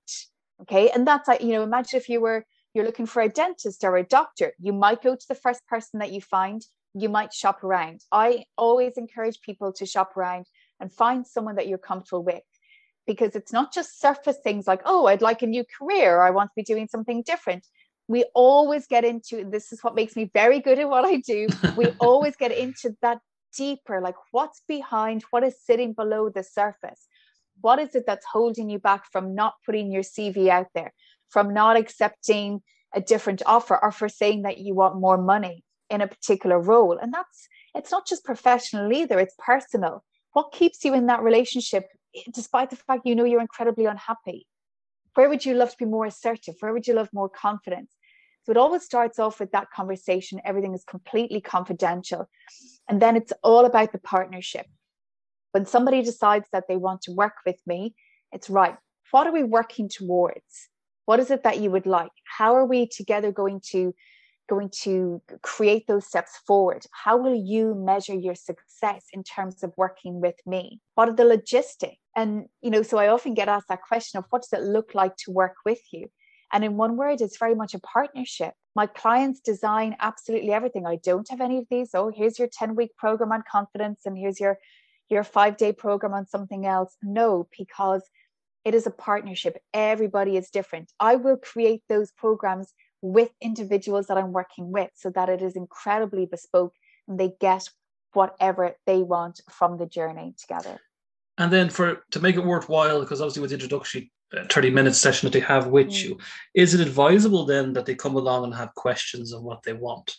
okay and that's like you know imagine if you were you're looking for a dentist or a doctor, you might go to the first person that you find. You might shop around. I always encourage people to shop around and find someone that you're comfortable with because it's not just surface things like, oh, I'd like a new career or I want to be doing something different. We always get into this is what makes me very good at what I do. We always get into that deeper, like what's behind, what is sitting below the surface. What is it that's holding you back from not putting your CV out there? from not accepting a different offer or for saying that you want more money in a particular role. And that's it's not just professional either, it's personal. What keeps you in that relationship despite the fact you know you're incredibly unhappy? Where would you love to be more assertive? Where would you love more confidence? So it always starts off with that conversation. Everything is completely confidential. And then it's all about the partnership. When somebody decides that they want to work with me, it's right. What are we working towards? what is it that you would like how are we together going to going to create those steps forward? How will you measure your success in terms of working with me? What are the logistics? And you know so i often get asked that question of what does it look like to work with you? And in one word it's very much a partnership. My clients design absolutely everything. I don't have any of these. Oh here's your 10 week program on confidence and here's your your five day program on something else. No because it is a partnership. Everybody is different. I will create those programs with individuals that I'm working with so that it is incredibly bespoke and they get whatever they want from the journey together. And then for to make it worthwhile, because obviously with the introductory uh, 30 minute session that they have with mm. you, is it advisable then that they come along and have questions of what they want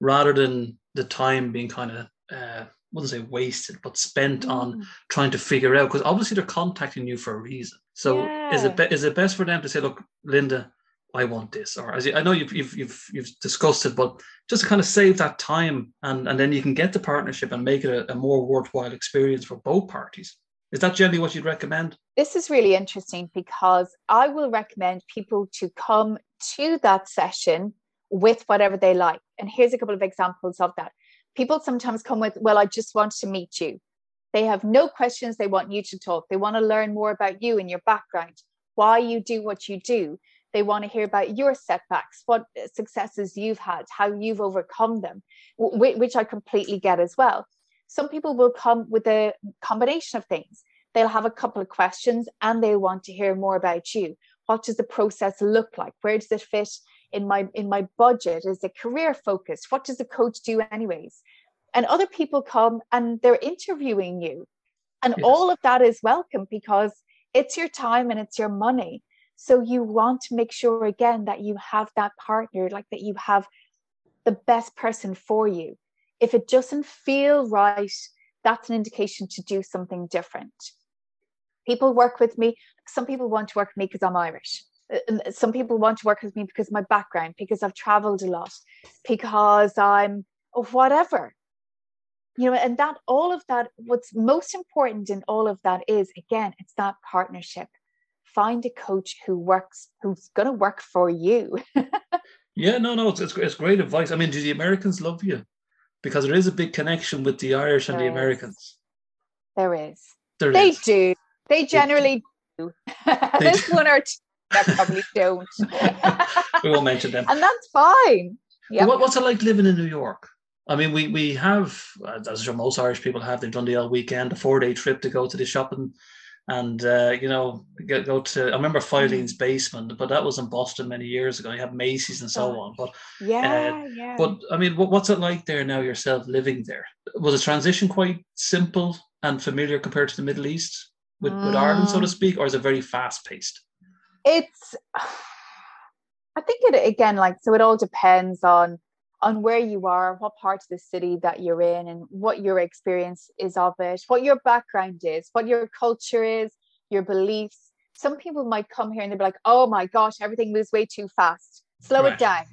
rather than the time being kind of uh, wouldn't say wasted, but spent mm. on trying to figure out because obviously they're contacting you for a reason. So yeah. is it be, is it best for them to say, look, Linda, I want this, or as you, I know you've, you've you've you've discussed it, but just to kind of save that time and and then you can get the partnership and make it a, a more worthwhile experience for both parties. Is that generally what you'd recommend? This is really interesting because I will recommend people to come to that session with whatever they like. And here's a couple of examples of that people sometimes come with, well, I just want to meet you. They have no questions. They want you to talk. They want to learn more about you and your background, why you do what you do. They want to hear about your setbacks, what successes you've had, how you've overcome them, which I completely get as well. Some people will come with a combination of things. They'll have a couple of questions and they want to hear more about you. What does the process look like? Where does it fit in my in my budget is it career focused what does the coach do anyways and other people come and they're interviewing you and yes. all of that is welcome because it's your time and it's your money so you want to make sure again that you have that partner like that you have the best person for you. If it doesn't feel right that's an indication to do something different. People work with me some people want to work with me because i'm irish. Uh, some people want to work with me because my background because i've traveled a lot because i'm whatever. You know and that all of that what's most important in all of that is again it's that partnership find a coach who works who's going to work for you. Yeah no no it's, it's, it's great advice. I mean do the americans love you? Because there is a big connection with the irish and the is. americans. There is. There they is. do. They generally do. there's one or two that probably don't. We won't mention them. And that's fine. Yeah what, what's it like living in new york? I mean, we we have, as sure most Irish people have, they've done the L weekend, a four day trip to go to the shopping, and uh, you know, go, go to. I remember Filene's mm. basement, but that was in Boston many years ago. You have Macy's and so oh, on, but yeah, uh, yeah. But I mean, what, what's it like there now yourself living there? Was the transition quite simple and familiar compared to the Middle East with, mm. with Ireland, so to mm. speak, or is it very fast paced? It's. I think it again, like so. It all depends on on where you are, what part of the city that you're in, and what your experience is of it, what your background is, what your culture is, your beliefs. Some people might come here and they'll be like, oh my gosh, everything moves way too fast. Slow right. it down.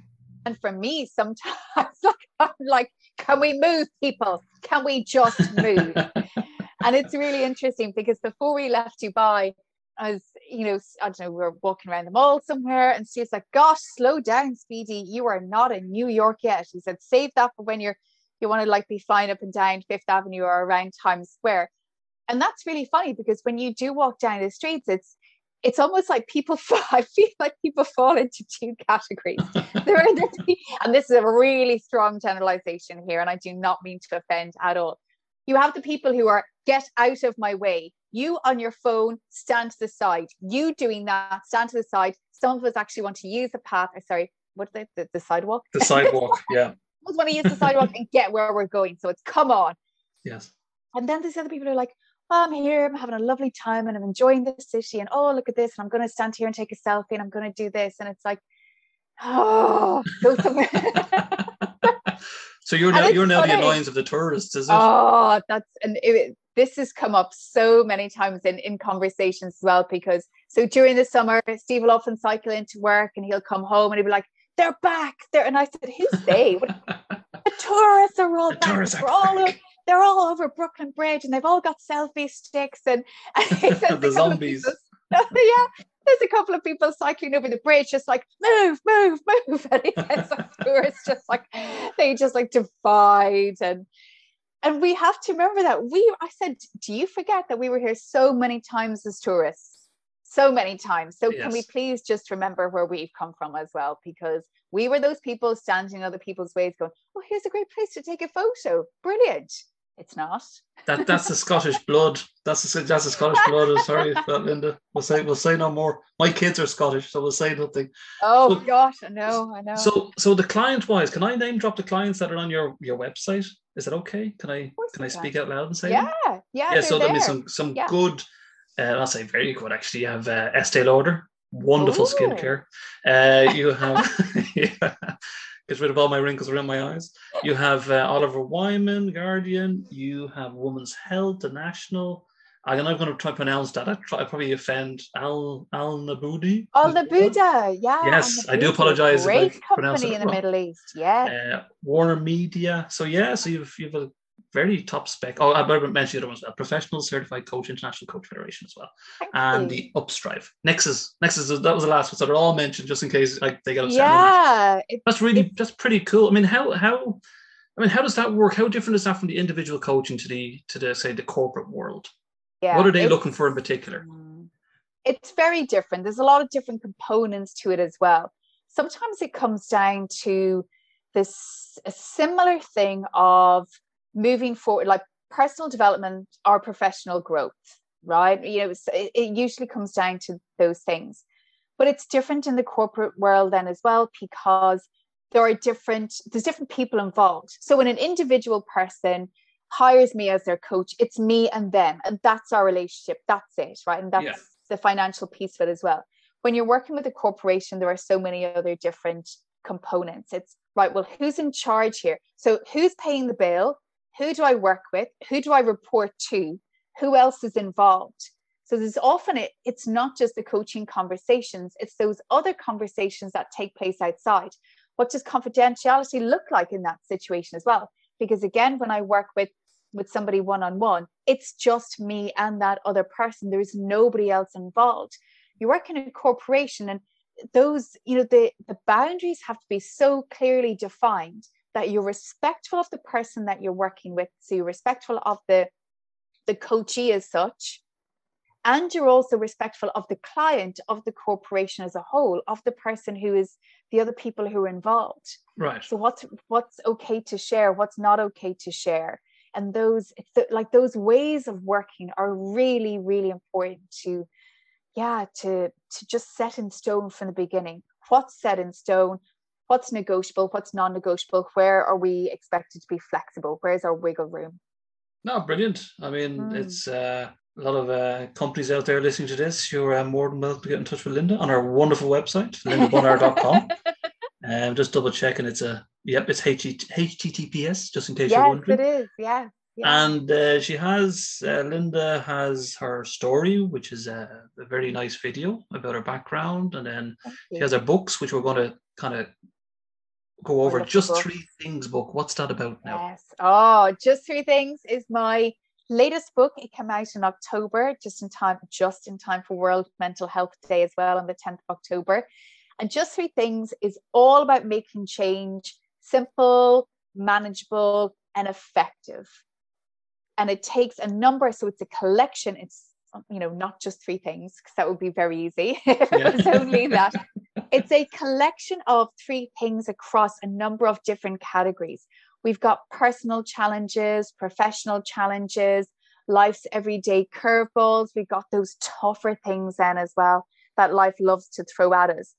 And for me, sometimes like I'm like, can we move, people? Can we just move? and it's really interesting because before we left Dubai, I was, you know, I don't know, we were walking around the mall somewhere, and Steve's like, "Gosh, slow down, Speedy. You are not in New York yet." He said, "Save that for when you're you want to like be flying up and down Fifth Avenue or around Times Square." And that's really funny because when you do walk down the streets, it's it's almost like people I feel like people fall into two categories. there are, and this is a really strong generalization here, and I do not mean to offend at all. You have the people who are get out of my way. You on your phone stand to the side. You doing that stand to the side. Some of us actually want to use the path uh, sorry what's it? The, the sidewalk? The sidewalk yeah. We want to use the sidewalk and get where we're going so it's come on. Yes. And then there's other people who are like oh, i'm here i'm having a lovely time and i'm enjoying the city and oh look at this and i'm going to stand here and take a selfie and i'm going to do this and it's like oh go somewhere so you're now you're now funny. the annoyance of the tourists is it? Oh that's and it, this has come up so many times in, in conversations as well because so during the summer steve will often cycle into work and he'll come home and he'll be like they're back there and i said who's they? The tourists are all the back. tourists are all over, they're all over brooklyn bridge and they've all got selfie sticks and, and the zombies yeah there's a couple of people cycling over the bridge just like move move move. And he says tourists just like they just like divide and and we have to remember that we i said do you forget that we were here so many times as tourists? So many times. So yes. can we please just remember where we've come from as well? Because we were those people standing in other people's ways going oh here's a great place to take a photo. Brilliant it's not that that's the scottish blood that's the that's the scottish blood sorry linda we'll say we'll say no more my kids are scottish so we'll say nothing oh gosh i know i know so so the client wise can i name drop the clients that are on your your website is it okay? Can I can I speak out loud and say? Yeah, yeah. Yeah. So there. that means some some yeah. good. Uh, I'll say very good. Actually, you have uh, Estee Lauder, wonderful Ooh. skincare. Uh, you have yeah, gets rid of all my wrinkles around my eyes. You have uh, Oliver Wyman, Guardian. You have Women's Health, the National. I'm not going to try to pronounce that. I try I probably offend Al Al Naboudi. Al Nabooda, yeah. Yes, I do apologize. Great company in the. Middle East, yeah. Uh, Warner Media. So yeah, so you've you've a very top spec. Oh, I better mention the other ones. A professional certified coach, international coach federation as well, and the Upstrive. Nexus, Nexus. That was the last one. So they're all mentioned just in case like they got. Yeah, it, that's really that's pretty cool. I mean, how how. I mean, how does that work? How different is that from the individual coaching to the to the say the corporate world? yeah what are they looking for in particular mm. it's very different there's a lot of different components to it as well sometimes it comes down to this a similar thing of moving forward like personal development or professional growth right you know it, it usually comes down to those things But it's different in the corporate world then as well because there are different there's different people involved. So when an individual person hires me as their coach, it's me and them, and that's our relationship. That's it, right? And that's yeah. the financial piece of it as well. When you're working with a corporation, there are so many other different components. It's right, well, who's in charge here? So who's paying the bill? Who do I work with? Who do I report to? Who else is involved? So there's often it, it's not just the coaching conversations, it's those other conversations that take place outside. What does confidentiality look like in that situation as well? Because again, when I work with with somebody one on one, it's just me and that other person. There's nobody else involved. You work in a corporation and those, you know, the, the boundaries have to be so clearly defined that you're respectful of the person that you're working with. So you're respectful of the the coachee as such. And you're also respectful of the client, of the corporation as a whole, of the person who is the other people who are involved. Right. So what's what's okay to share, what's not okay to share and those it's the, like those ways of working are really really important to yeah to to just set in stone from the beginning what's set in stone what's negotiable what's non-negotiable where are we expected to be flexible where's our wiggle room no brilliant i mean mm. it's uh, a lot of uh, companies out there listening to this you're uh, more than welcome to get in touch with linda on our wonderful website lindabonnar.com and um, just double checking it's a Yep, it's HTTPS, just in case yes, you're wondering. Yes, it is. Yeah. yeah. And uh, she has, uh, Linda has her story, which is a, a, very nice video about her background. And then she has her books, which we're going to kind of go over. Just Three Things book. What's that about now? Yes. Oh, Just Three Things is my latest book. It came out in October, just in time, just in time for World Mental Health Day as well on the 10th of October. And Just Three Things is all about making change simple, manageable, and effective. And it takes a number, so it's a collection. It's you know not just three things because that would be very easy if it was only that. It's a collection of three things across a number of different categories. We've got personal challenges, professional challenges, life's everyday curveballs. We've got those tougher things then as well that life loves to throw at us.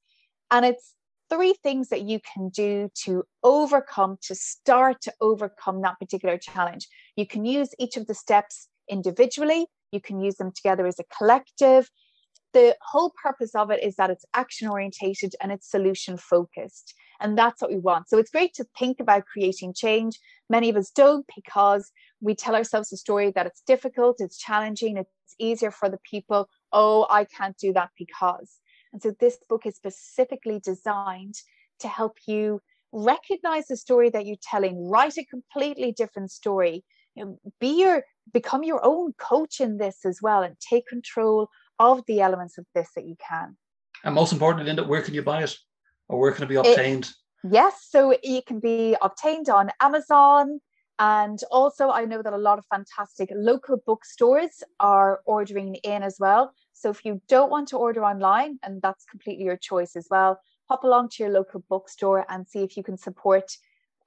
And it's three things that you can do to overcome, to start to overcome that particular challenge. You can use each of the steps individually, you can use them together as a collective. The whole purpose of it is that it's action orientated and it's solution focused. And that's what we want. So it's great to think about creating change. Many of us don't because we tell ourselves a story that it's difficult, it's challenging, it's easier for the people. Oh, I can't do that because. And so this book is specifically designed to help you recognize the story that you're telling, write a completely different story, you know, be your become your own coach in this as well and take control of the elements of this that you can. And most importantly, Linda, where can you buy it? Or where can it be obtained? It, yes, so it can be obtained on Amazon. And also, I know that a lot of fantastic local bookstores are ordering in as well. So if you don't want to order online, and that's completely your choice as well, pop along to your local bookstore and see if you can support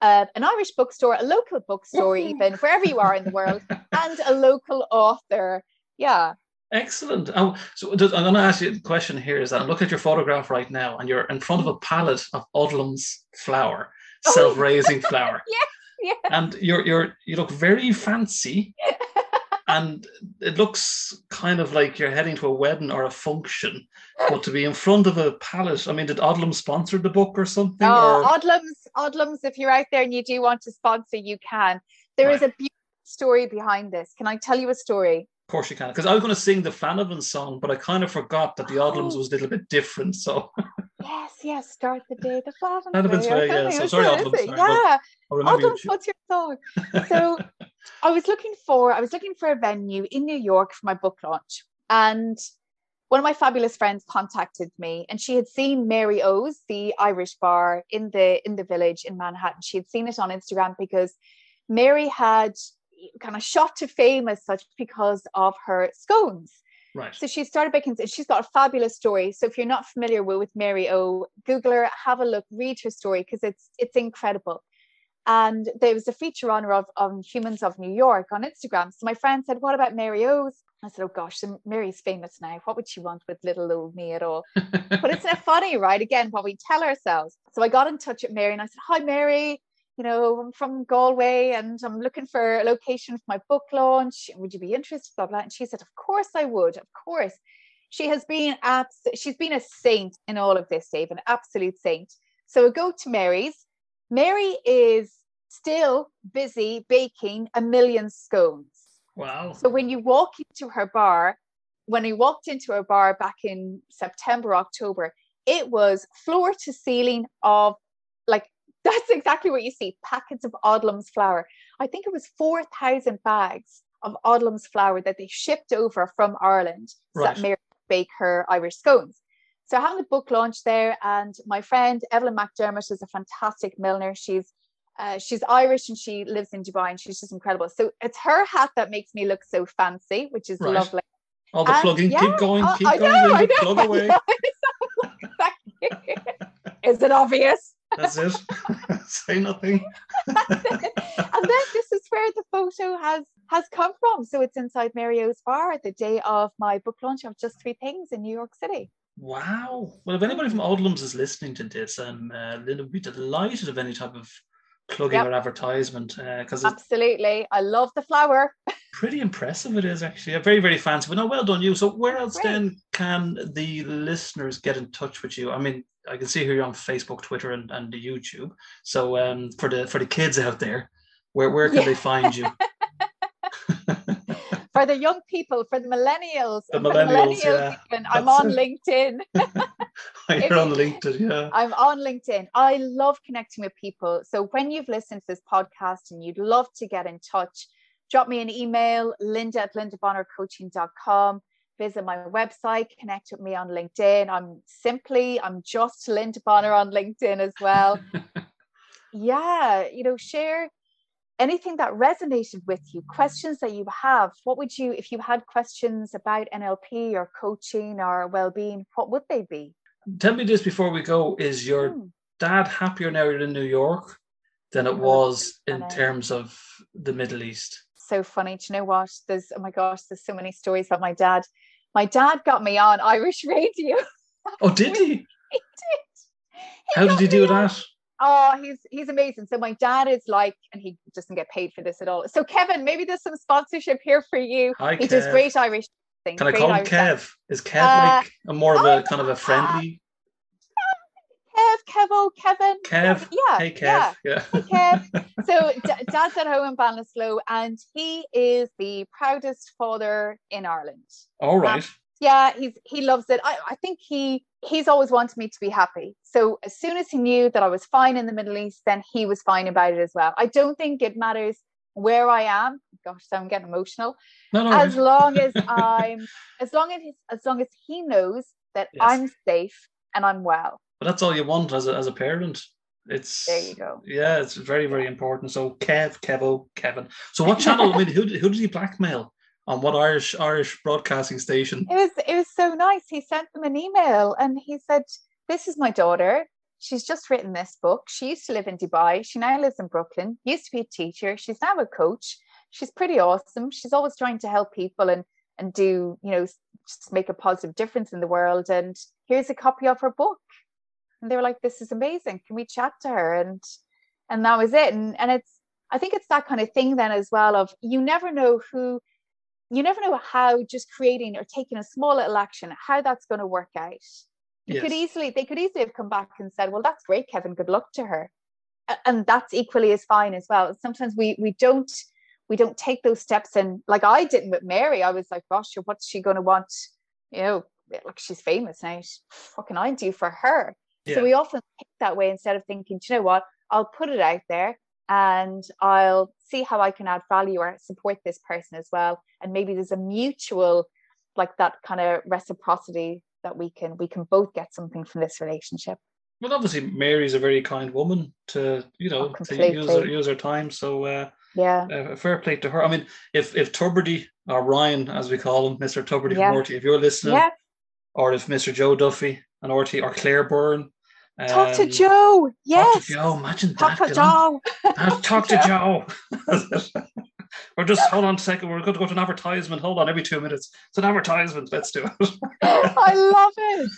uh, an Irish bookstore, a local bookstore, even wherever you are in the world, and a local author. Yeah. Excellent. Oh, so I'm going to ask you a question here is that I'm looking at your photograph right now and you're in front of a pallet of Odlum's flour, oh, self-raising flour. yes, yes. And you're, you're, you look very fancy and it looks kind of like you're heading to a wedding or a function, but to be in front of a palace. I mean, did Odlum sponsor the book or something? Oh, or? Odlum's, Odlum's, if you're out there and you do want to sponsor, you can. There right. is a beautiful story behind this. Can I tell you a story? Of course you can, because I was going to sing the Flahavan song, but I kind of forgot that the Odlums oh. was a little bit different. So yes, yes, start the day the Flahavan. way. Yeah, so sorry, Odlums. Sorry, yeah, Odlums, what's your song? So I was looking for I was looking for a venue in New York for my book launch, and one of my fabulous friends contacted me, and she had seen Mary O's, the Irish bar in the in the village in Manhattan. She had seen it on Instagram because Mary had kind of shot to fame as such because of her scones. Right. So she started baking. She's got a fabulous story. So if you're not familiar with, with Mary O, Google her, have a look, read her story because it's it's incredible. And there was a feature on her of, on Humans of New York on Instagram. So my friend said, What about Mary O's? I said, Oh gosh, so Mary's famous now. What would she want with little old me at all? but it's not funny, right? Again, what we tell ourselves. So I got in touch with Mary and I said, Hi, Mary. You know, I'm from Galway and I'm looking for a location for my book launch. Would you be interested? Blah blah. And she said, Of course I would. Of course. She has been abs- she's been a saint in all of this, Dave, an absolute saint. So we go to Mary's. Mary is still busy baking a million scones. Wow. So when you walk into her bar, when I walked into her bar back in September, October, it was floor to ceiling of like that's exactly what you see packets of Odlum's flour. I think it was 4,000 bags of Odlum's flour that they shipped over from Ireland so Right. that Mary bake her Irish scones. So I have the book launch there, and my friend Evelyn McDermott is a fantastic milliner. She's uh, she's Irish and she lives in Dubai, and she's just incredible. So it's her hat that makes me look so fancy, which is Right. lovely. All the And plugging. yeah, keep going. Keep I going. know, Plug away. Exactly. is it obvious? That's it. Say nothing. and then this is where the photo has has come from. So it's inside Mary O's bar at the day of my book launch of Just Three Things in New York City. Wow. Well, if anybody from Odlums is listening to this, um, uh, Linda would be delighted of any type of plugging Yep. or advertisement because it's Absolutely. I love the flower. pretty impressive. It is actually yeah, very, very fancy. But no, well done you. So, where else Great. then can the listeners get in touch with you? I mean, I can see here you're on Facebook, Twitter, and, and the YouTube. So, um, for the for the kids out there, where where can Yeah. they find you? For the young people, for the millennials, The and for millennials, yeah. even, I'm on it. LinkedIn. you're on LinkedIn, yeah. I'm on LinkedIn. I love connecting with people. So when you've listened to this podcast and you'd love to get in touch, drop me an email, linda at lindabonnarcoaching.com. Visit my website, connect with me on LinkedIn. I'm simply, I'm just Linda Bonnar on LinkedIn as well. yeah, you know, share anything that resonated with you, questions that you have. What would you, if you had questions about NLP or coaching or well-being, what would they be? Tell me this before we go: Is your Hmm. dad happier now you're in New York than it Oh, was in terms of the Middle East? so funny. Do you know what? There's oh my gosh, there's so many stories about my dad. My dad got me on Irish radio. Oh, did he? he did. He How did he do on- that? Oh, he's he's amazing. So my dad is like, and he doesn't get paid for this at all. So Kevin, maybe there's some sponsorship here for you. Hi, he does great Irish things. Can I call him Irish. Kev? Is Kev Uh, like a more of oh, a kind of a friendly Kev, Kevo, Kevin. Kev? Yeah. Hey. Kev. Yeah. Hey, Kev. so d- dad's at home in Ballinasloe and he is the proudest father in Ireland. All right. Yeah he's he loves it I, I think he he's always wanted me to be happy so as soon as he knew that i was fine in the middle east then he was fine about it as well i don't think it matters where i am gosh i'm getting emotional No, no. as worries. long as i'm as long as as long as he knows that Yes. i'm safe and i'm well But that's all you want as a, as a parent. It's there you go Yeah, it's very, very important. So Kev, Kevo, Kevin. So what channel? I mean, who who did he blackmail? On what Irish Irish broadcasting station? it was it was so nice. He sent them an email and he said this is my daughter. She's just written this book. She used to live in dubai. She now lives in brooklyn. Used to be a teacher. She's now a coach. She's pretty awesome. She's always trying to help people and and do you know just make a positive difference in the world. And here's a copy of her book. And they were like this is amazing. Can we chat to her? And and that was it. And and it's i think it's that kind of thing then as well of you never know who you never know how just creating or taking a small little action how that's going to work out. You could easily they could easily have come back and said well that's great kevin good luck to her. And that's equally as fine as well. Sometimes we we don't we don't take those steps and like i didn't with mary. I was like gosh what's she going to want? You know like she's famous now. What can i do for her. Yeah. so we often think that way instead of thinking "Do you know what? I'll put it out there and I'll see how I can add value or support this person as well. And maybe there's a mutual, like that kind of reciprocity that we can we can both get something from this relationship. Well, obviously, Mary's a very kind woman to you know Oh, to use her, use her time. So uh, Yeah, uh, fair play to her. I mean, if if Tubridy or Ryan, as we call him, Mister Tubridy Yeah. from RT, if you're listening, yeah, or if Mister Joe Duffy and RT or Claire Byrne, Talk to Um, Joe. Yes. Talk to Joe. Imagine Talk that. to Joe. Talk to Joe. We're just hold on a second. We're going to go to an advertisement. Hold on, every two minutes. It's an advertisement. Let's do it. I love it.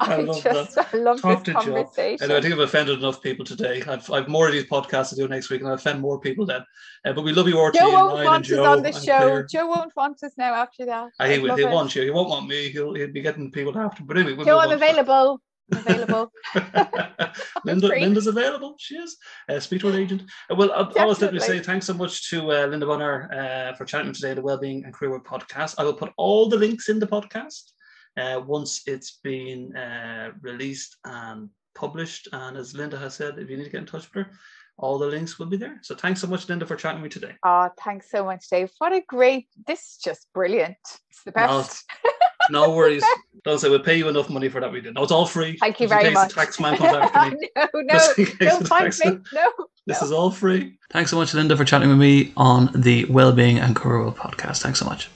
I I, love that. I love Talk this to Joe. conversation. Anyway, I think I've offended enough people today. I've, I've more of these podcasts to do next week, and I'll offend more people then. Uh, but we love you, RT, Joe and won't Ryan want and us Joe. on the show. Claire. Joe won't want us now after that. He I it. want you. He won't want me. He'll, he'll be getting people after. But anyway, we'll Joe, I'm available. Available. Linda. Linda's available. She is. Uh, speak to an agent. Uh, well, I'll always let me say thanks so much to uh, Linda Bonnar uh, for chatting today, the Wellbeing and Career Work podcast. I will put all the links in the podcast uh, once it's been uh, released and published. And as Linda has said, if you need to get in touch with her, all the links will be there. So thanks so much, Linda, for chatting with me today. Oh, thanks so much, Dave. What a great this is just brilliant. It's the best. No worries. Don't say we'll pay you enough money for that. We did. No, it's all free. Thank you very much. Tax man comes after me. no, no, Just in case no, the fight tax me. No. This No. is all free. Thanks so much, Linda, for chatting with me on the Wellbeing and Career World podcast. Thanks so much.